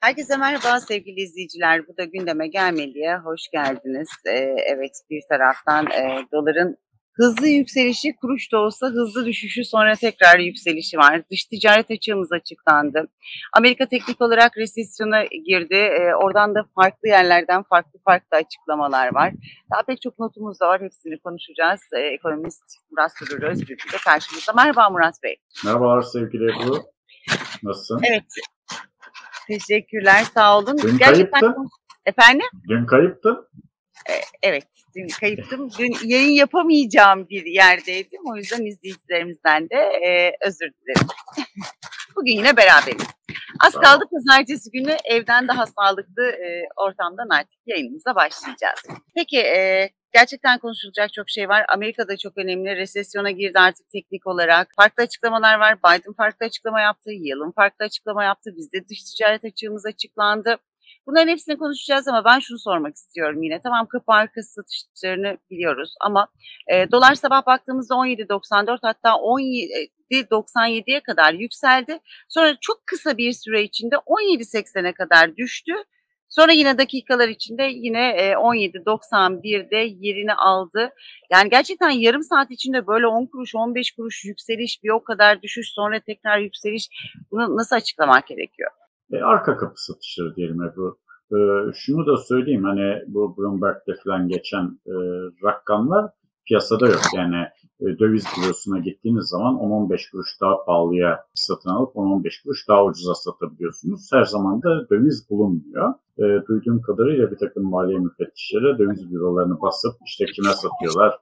Herkese merhaba sevgili izleyiciler. Bu da gündeme gelmeliye hoş geldiniz. Ee, evet bir taraftan e, doların hızlı yükselişi, kuruş da olsa hızlı düşüşü sonra tekrar yükselişi var. Dış ticaret açığımız açıklandı. Amerika teknik olarak resesyona girdi. Ee, oradan da farklı yerlerden farklı farklı açıklamalar var. Daha pek çok notumuz da var. Hepsini konuşacağız. Ee, ekonomist Murat Sürür Özgür de karşımızda. Merhaba Murat Bey. Merhabalar sevgili Ebru. Nasılsın? Evet. Teşekkürler, sağ olun. Dün kayıptın. Efendim? Dün kayıptın. Evet, dün kayıptım. Dün yayın yapamayacağım bir yerdeydim. O yüzden izleyicilerimizden de e, özür dilerim. Bugün yine beraberiz. Az tamam. kaldı pazartesi günü evden daha sağlıklı e, ortamdan artık yayınımıza başlayacağız. Peki e, gerçekten konuşulacak çok şey var. Amerika'da çok önemli. Resesyona girdi artık teknik olarak. Farklı açıklamalar var. Biden farklı açıklama yaptı. Yalın farklı açıklama yaptı. Bizde dış ticaret açığımız açıklandı. Bunların hepsini konuşacağız ama ben şunu sormak istiyorum yine. Tamam kapı arkası satışlarını biliyoruz ama e, dolar sabah baktığımızda 17.94 hatta 17.97'ye kadar yükseldi. Sonra çok kısa bir süre içinde 17.80'e kadar düştü. Sonra yine dakikalar içinde yine 17.91'de yerini aldı. Yani gerçekten yarım saat içinde böyle 10 kuruş 15 kuruş yükseliş bir o kadar düşüş sonra tekrar yükseliş bunu nasıl açıklamak gerekiyor? E, arka kapı satışları diyelim Ebru. E, şunu da söyleyeyim hani bu Bloomberg'de falan geçen e, rakamlar piyasada yok. Yani e, döviz bürosuna gittiğiniz zaman 10-15 kuruş daha pahalıya satın alıp 10-15 kuruş daha ucuza satabiliyorsunuz. Her zaman da döviz bulunmuyor. E, duyduğum kadarıyla bir takım maliye müfettişleri döviz bürolarını basıp işte kime satıyorlar,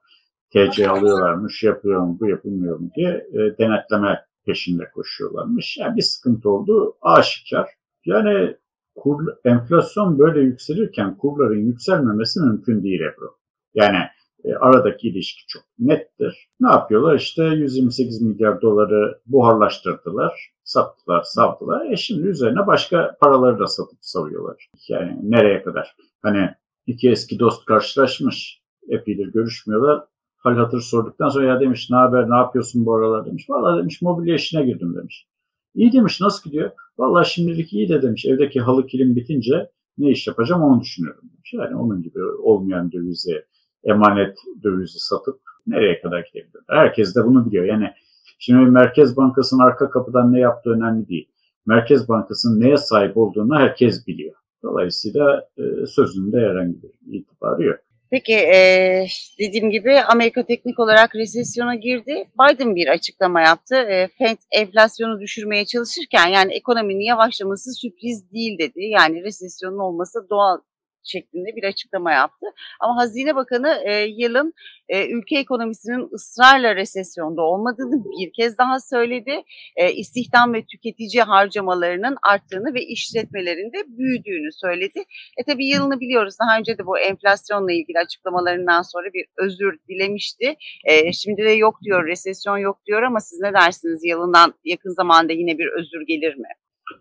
TC alıyorlarmış, yapıyor mu, bu yapılmıyor mu diye e, denetleme peşinde koşuyorlarmış. Yani bir sıkıntı oldu aşikar. Yani kur, enflasyon böyle yükselirken kurların yükselmemesi mümkün değil Ebru. Yani e, aradaki ilişki çok nettir. Ne yapıyorlar? İşte 128 milyar doları buharlaştırdılar, sattılar, savdılar. E şimdi üzerine başka paraları da satıp savuyorlar. Yani nereye kadar? Hani iki eski dost karşılaşmış, epeydir görüşmüyorlar. Hal hatır sorduktan sonra ya demiş ne haber, ne yapıyorsun bu aralar demiş. Valla demiş mobilya işine girdim demiş. İyi demiş nasıl gidiyor? Valla şimdilik iyi de demiş. Evdeki halı kilim bitince ne iş yapacağım onu düşünüyorum demiş. Yani onun gibi olmayan dövizi, emanet dövizi satıp nereye kadar gidebilir? Herkes de bunu biliyor. Yani şimdi Merkez Bankası'nın arka kapıdan ne yaptığı önemli değil. Merkez Bankası'nın neye sahip olduğunu herkes biliyor. Dolayısıyla e, sözünde herhangi bir itibarı yok. Peki e, dediğim gibi Amerika teknik olarak resesyona girdi. Biden bir açıklama yaptı. E, Fed enflasyonu düşürmeye çalışırken yani ekonominin yavaşlaması sürpriz değil dedi. Yani resesyonun olması doğal şeklinde bir açıklama yaptı. Ama Hazine Bakanı e, yılın e, ülke ekonomisinin ısrarla resesyonda olmadığını bir kez daha söyledi. E, istihdam ve tüketici harcamalarının arttığını ve işletmelerinde büyüdüğünü söyledi. E tabi yılını biliyoruz. Daha önce de bu enflasyonla ilgili açıklamalarından sonra bir özür dilemişti. E, şimdi de yok diyor, resesyon yok diyor ama siz ne dersiniz? Yılından yakın zamanda yine bir özür gelir mi?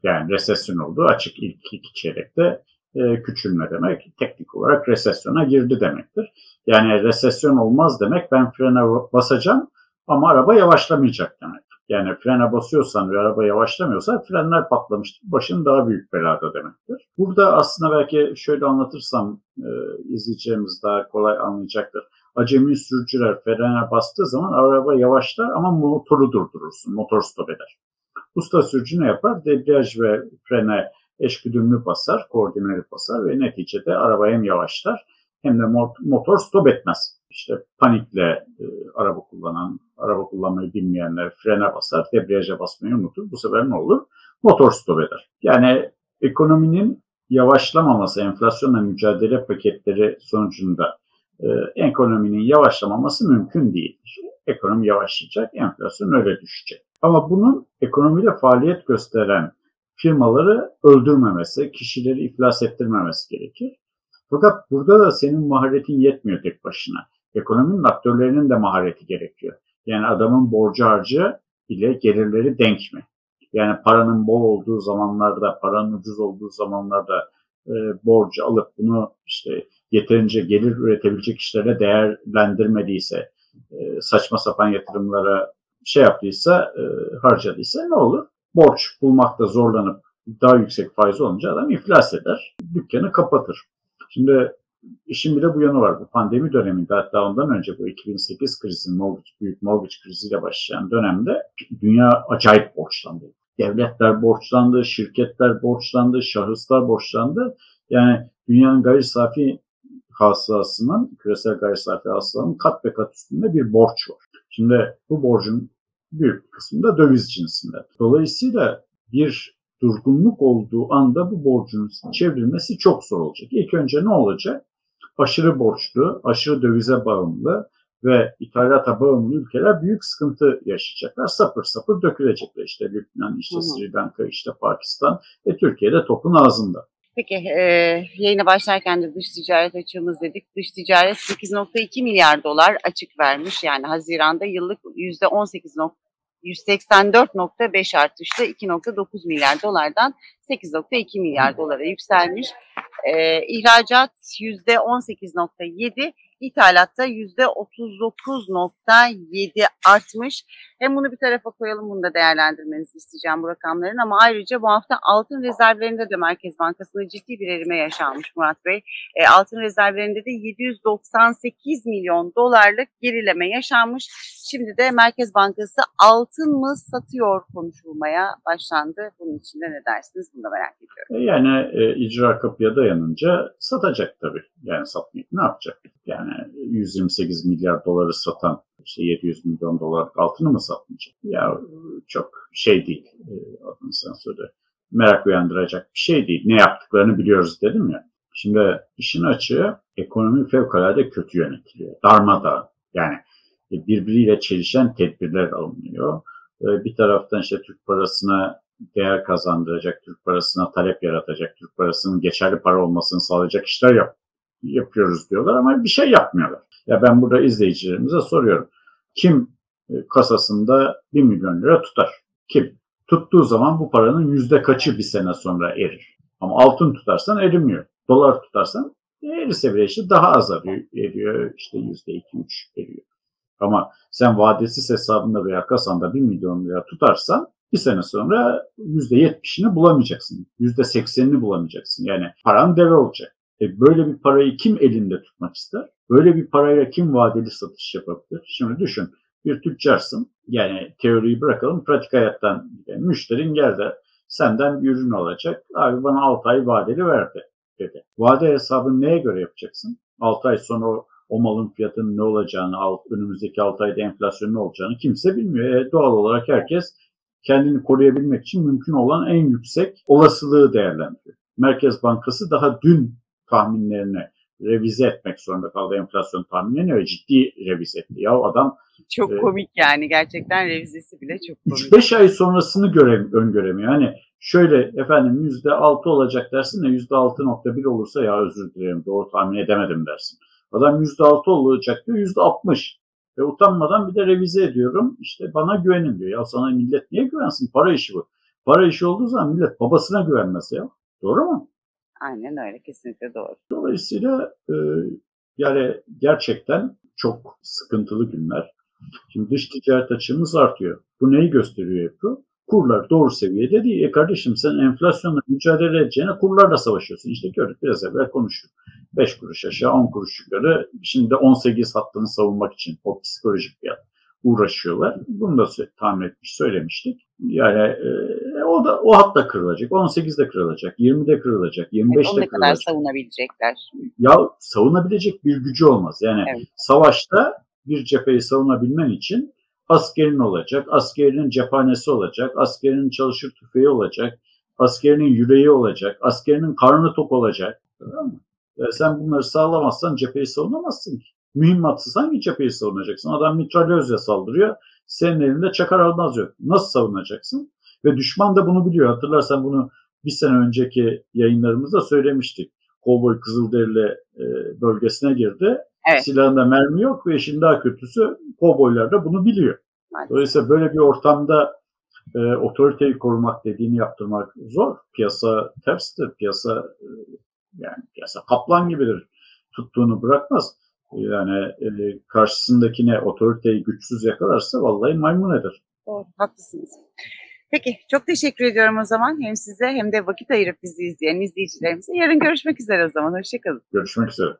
Yani resesyon oldu açık ilk iki çeyrekte e, küçülme demek. Teknik olarak resesyona girdi demektir. Yani resesyon olmaz demek ben frene basacağım ama araba yavaşlamayacak demek. Yani frene basıyorsan ve araba yavaşlamıyorsa frenler patlamıştır. Başın daha büyük belada demektir. Burada aslında belki şöyle anlatırsam e, izleyeceğimiz daha kolay anlayacaktır. Acemi sürücüler frene bastığı zaman araba yavaşlar ama motoru durdurursun. Motor stop eder. Usta sürücü ne yapar? Debriyaj ve frene eşgüdümlü basar, koordineli basar ve neticede araba hem yavaşlar hem de motor stop etmez. İşte panikle e, araba kullanan, araba kullanmayı bilmeyenler frene basar, debriyaja basmayı unutur. Bu sefer ne olur? Motor stop eder. Yani ekonominin yavaşlamaması, enflasyonla mücadele paketleri sonucunda e, ekonominin yavaşlamaması mümkün değildir. Ekonomi yavaşlayacak, enflasyon öyle düşecek. Ama bunun ekonomide faaliyet gösteren firmaları öldürmemesi, kişileri iflas ettirmemesi gerekir. Fakat burada da senin maharetin yetmiyor tek başına. Ekonominin aktörlerinin de mahareti gerekiyor. Yani adamın borcu harcı ile gelirleri denk mi? Yani paranın bol olduğu zamanlarda, paranın ucuz olduğu zamanlarda e, borcu alıp bunu işte yeterince gelir üretebilecek işlere değerlendirmediyse, e, saçma sapan yatırımlara şey yaptıysa, e, harcadıysa ne olur? Borç bulmakta zorlanıp daha yüksek faiz olunca adam iflas eder. Dükkanı kapatır. Şimdi işin bir de bu yanı var. Bu pandemi döneminde hatta ondan önce bu 2008 krizinin mortgage, büyük mortgage kriziyle başlayan dönemde dünya acayip borçlandı. Devletler borçlandı, şirketler borçlandı, şahıslar borçlandı. Yani dünyanın gayri safi hasılasının, küresel gayri safi hasılanın kat ve kat üstünde bir borç var. Şimdi bu borcun büyük bir kısmı da döviz cinsinde. Dolayısıyla bir durgunluk olduğu anda bu borcun çevrilmesi çok zor olacak. İlk önce ne olacak? Aşırı borçlu, aşırı dövize bağımlı ve ithalata bağımlı ülkeler büyük sıkıntı yaşayacaklar. Sapır sapır dökülecekler. İşte Lübnan, işte Sri Lanka, işte Pakistan ve Türkiye'de topun ağzında. Peki e, yayına başlarken de dış ticaret açığımız dedik. Dış ticaret 8.2 milyar dolar açık vermiş. Yani Haziran'da yıllık %18 184.5 artışla 2.9 milyar dolardan 8.2 milyar dolara yükselmiş. Ee, ihracat %18.7, İthalatta %39.7 artmış. Hem bunu bir tarafa koyalım, bunu da değerlendirmenizi isteyeceğim bu rakamların. Ama ayrıca bu hafta altın rezervlerinde de Merkez Bankası'nda ciddi bir erime yaşanmış Murat Bey. E, altın rezervlerinde de 798 milyon dolarlık gerileme yaşanmış. Şimdi de Merkez Bankası altın mı satıyor konuşulmaya başlandı. Bunun için de ne dersiniz? Bunu da merak ediyorum. E, yani e, icra kapıya dayanınca satacak tabii. Yani satmayıp ne yapacak? Yani 128 milyar doları satan işte 700 milyon dolar altını mı satmayacak? Ya çok şey değil. E, adını sen söyle. Merak uyandıracak bir şey değil. Ne yaptıklarını biliyoruz dedim ya. Şimdi işin açığı ekonomi fevkalade kötü yönetiliyor. Darmada yani birbiriyle çelişen tedbirler alınıyor. E, bir taraftan işte Türk parasına değer kazandıracak, Türk parasına talep yaratacak, Türk parasının geçerli para olmasını sağlayacak işler yap, yapıyoruz diyorlar ama bir şey yapmıyorlar. Ya ben burada izleyicilerimize soruyorum. Kim e, kasasında 1 milyon lira tutar? Kim? Tuttuğu zaman bu paranın yüzde kaçı bir sene sonra erir? Ama altın tutarsan erimiyor. Dolar tutarsan erirse bile işte daha az eriyor. İşte yüzde iki üç eriyor. Ama sen vadesiz hesabında veya kasanda 1 milyon lira tutarsan bir sene sonra %70'ini bulamayacaksın. %80'ini bulamayacaksın. Yani paran deve olacak. E böyle bir parayı kim elinde tutmak ister? Böyle bir parayla kim vadeli satış yapabilir? Şimdi düşün bir tüccarsın. Yani teoriyi bırakalım pratik hayattan yani müşterin geldi senden bir ürün alacak. Abi bana 6 ay vadeli verdi dedi. Vade hesabını neye göre yapacaksın? 6 ay sonra o, o malın fiyatının ne olacağını, önümüzdeki 6 ayda enflasyon ne olacağını kimse bilmiyor. E, doğal olarak herkes kendini koruyabilmek için mümkün olan en yüksek olasılığı değerlendiriyor. Merkez Bankası daha dün tahminlerini revize etmek zorunda kaldı enflasyon tahminlerini ve ciddi revize etti. Ya adam çok e, komik yani gerçekten revizesi bile çok komik. 3-5 ay sonrasını göre, öngöremiyor. Hani şöyle efendim %6 olacak dersin de %6.1 olursa ya özür dilerim doğru tahmin edemedim dersin. Adam %6 olacak diyor %60. Ve utanmadan bir de revize ediyorum. İşte bana güvenin diyor. Ya sana millet niye güvensin? Para işi bu. Para işi olduğu zaman millet babasına güvenmez ya. Doğru mu? Aynen öyle. Kesinlikle doğru. Dolayısıyla e, yani gerçekten çok sıkıntılı günler. Şimdi dış ticaret açığımız artıyor. Bu neyi gösteriyor bu? Kurlar doğru seviyede değil. E kardeşim sen enflasyonla mücadele edeceğine kurlarla savaşıyorsun. İşte gördük biraz evvel konuştuk. 5 kuruş aşağı 10 kuruş yukarı. Şimdi 18 hattını savunmak için o psikolojik fiyat uğraşıyorlar. Bunu da tahmin etmiş, söylemiştik. Yani e, o da o hatta kırılacak. 18'de kırılacak, 20'de kırılacak, 25'de evet, kırılacak. kadar savunabilecekler. Ya savunabilecek bir gücü olmaz. Yani evet. savaşta bir cepheyi savunabilmen için askerin olacak, askerinin cephanesi olacak, askerinin çalışır tüfeği olacak, askerinin yüreği olacak, askerinin karnı tok olacak. Tamam mı? E sen bunları sağlamazsan cepheyi savunamazsın ki. Mühimmatsız hangi cepheyi savunacaksın? Adam mitralyözle saldırıyor. Senin elinde çakar almaz yok. Nasıl savunacaksın? Ve düşman da bunu biliyor. Hatırlarsan bunu bir sene önceki yayınlarımızda söylemiştik. Kovboy Kızılderili e, bölgesine girdi. Evet. Silahında mermi yok ve işin daha kötüsü kovboylar da bunu biliyor. Evet. Dolayısıyla böyle bir ortamda e, otoriteyi korumak dediğini yaptırmak zor. Piyasa terstir. Piyasa e, yani piyasa kaplan gibidir. Tuttuğunu bırakmaz. Yani e, karşısındakine otoriteyi güçsüz yakalarsa vallahi maymun eder. Doğru, haklısınız. Peki çok teşekkür ediyorum o zaman hem size hem de vakit ayırıp bizi izleyen izleyicilerimize. Yarın görüşmek üzere o zaman. Hoşçakalın. Görüşmek üzere.